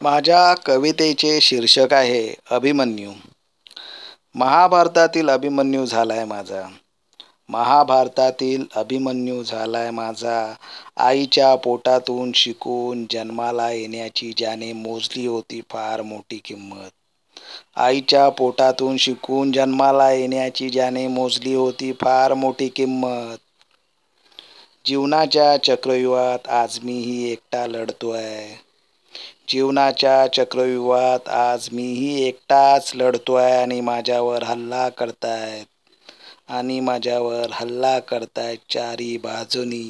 माझ्या कवितेचे शीर्षक आहे अभिमन्यू. महाभारतातील अभिमन्यू झाला आहे माझा. महाभारतातील अभिमन्यू झाला आहे माझा. आईच्या पोटातून शिकून जन्माला येण्याची ज्याने मोजली होती फार मोठी किंमत. आईच्या पोटातून शिकून जन्माला येण्याची ज्याने मोजली होती फार मोठी किंमत. जीवनाच्या चक्रव्यूहात आज मीही एकटा लढतो आहे जीवनाच्या चक्रव्यूहात आज मीही एकटाच लढतोय आणि माझ्यावर हल्ला करतायत. आणि माझ्यावर हल्ला करतायत चारी बाजूनी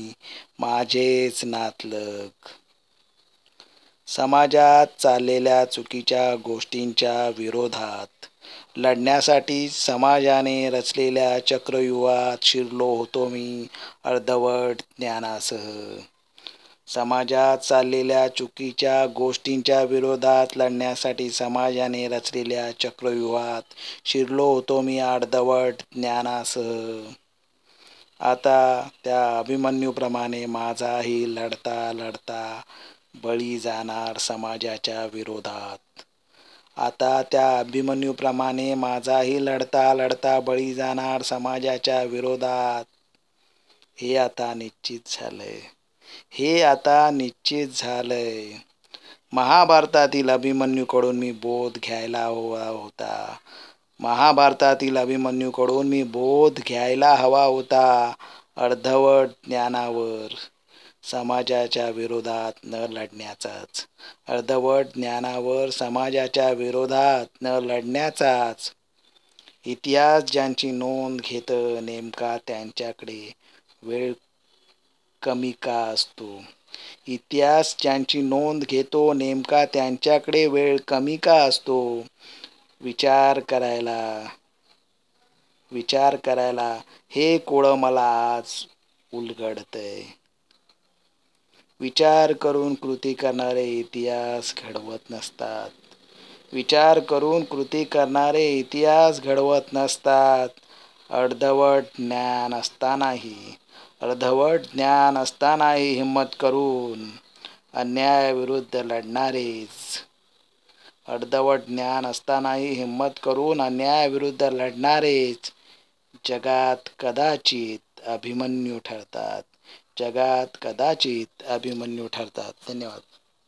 माझेच नातलग. समाजात चाललेल्या चुकीच्या गोष्टींच्या विरोधात लढण्यासाठी समाजाने रचलेल्या चक्रव्यूहात शिरलो होतो मी अर्धवट ज्ञानासह. समाजात चाललेल्या चुकीच्या गोष्टींच्या विरोधात लढण्यासाठी समाजाने रचलेल्या चक्रव्यूहात शिरलो होतो मी आडदवट ज्ञानासह. आता त्या अभिमन्यूप्रमाणे माझाही लढता लढता बळी जाणार समाजाच्या विरोधात. आता त्या अभिमन्यूप्रमाणे माझाही लढता लढता बळी जाणार समाजाच्या विरोधात. हे आता निश्चित झालंय. हे आता निश्चित झालंय. महाभारतातील अभिमन्यूकडून मी बोध घ्यायला हवा होता. महाभारतातील अभिमन्यूकडून मी बोध घ्यायला हवा होता अर्धवट ज्ञानावर. समाजाच्या विरोधात न लढण्याचाच. अर्धवट ज्ञानावर समाजाच्या विरोधात न लढण्याचाच. इतिहास ज्यांची नोंद घेतं नेमका त्यांच्याकडे वेळ कमी का असतो? इतिहास ज्यांची नोंद घेतो नेमका त्यांच्याकडे वेळ कमी का असतो? विचार करायला विचार करायला हे कोळं मला आज उलगडतंय. विचार करून कृती करणारे इतिहास घडवत नसतात. विचार करून कृती करणारे इतिहास घडवत नसतात. अर्धवट ज्ञान असतानाही अर्धवट ज्ञान असतानाही हिंमत करून अन्यायाविरुद्ध लढणारेच. अर्धवट ज्ञान असतानाही हिंमत करून अन्यायाविरुद्ध लढणारेच. जगात कदाचित अभिमन्यू ठरतात. जगात कदाचित अभिमन्यू ठरतात. धन्यवाद.